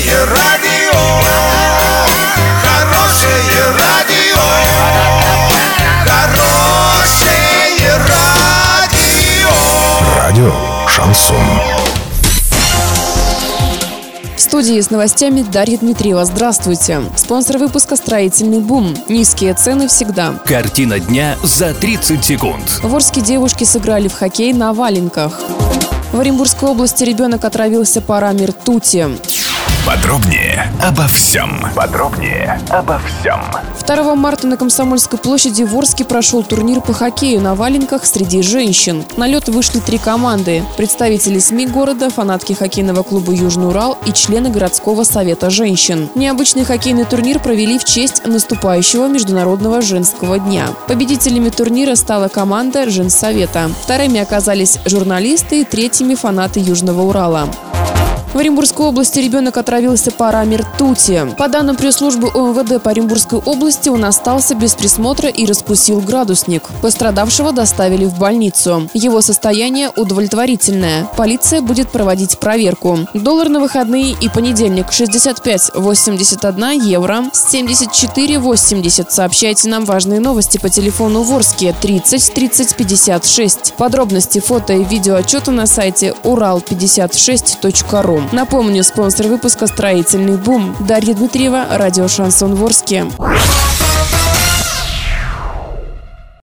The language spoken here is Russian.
Хорошее радио, хорошее радио, хорошее радио. Радио Шансон. В студии с новостями Дарья Дмитриева. Здравствуйте. Спонсор выпуска «Строительный бум». Низкие цены всегда. Картина дня за 30 секунд. В Орске девушки сыграли в хоккей на валенках. В Оренбургской области ребенок отравился парами ртути. Подробнее обо всем. Подробнее обо всем. 2 марта на Комсомольской площади в Орске прошел турнир по хоккею на валенках среди женщин. На лед вышли три команды. Представители СМИ города, фанатки хоккейного клуба «Южный Урал» и члены городского совета женщин. Необычный хоккейный турнир провели в честь наступающего Международного женского дня. Победителями турнира стала команда Женсовета. Вторыми оказались журналисты третьими фанаты Южного Урала. В Оренбургской области ребенок отравился парами ртути. По данным пресс-службы ОМВД по Оренбургской области, он остался без присмотра и раскусил градусник. Пострадавшего доставили в больницу. Его состояние удовлетворительное. Полиция будет проводить проверку. Доллар на выходные и понедельник 65,81 евро, 74,80. Сообщайте нам важные новости по телефону Ворске 30 30 56. Подробности фото и видео отчета на сайте урал56.ру. Напомню, спонсор выпуска «Строительный бум». Дарья Дмитриева, радио «Шансон Ворске».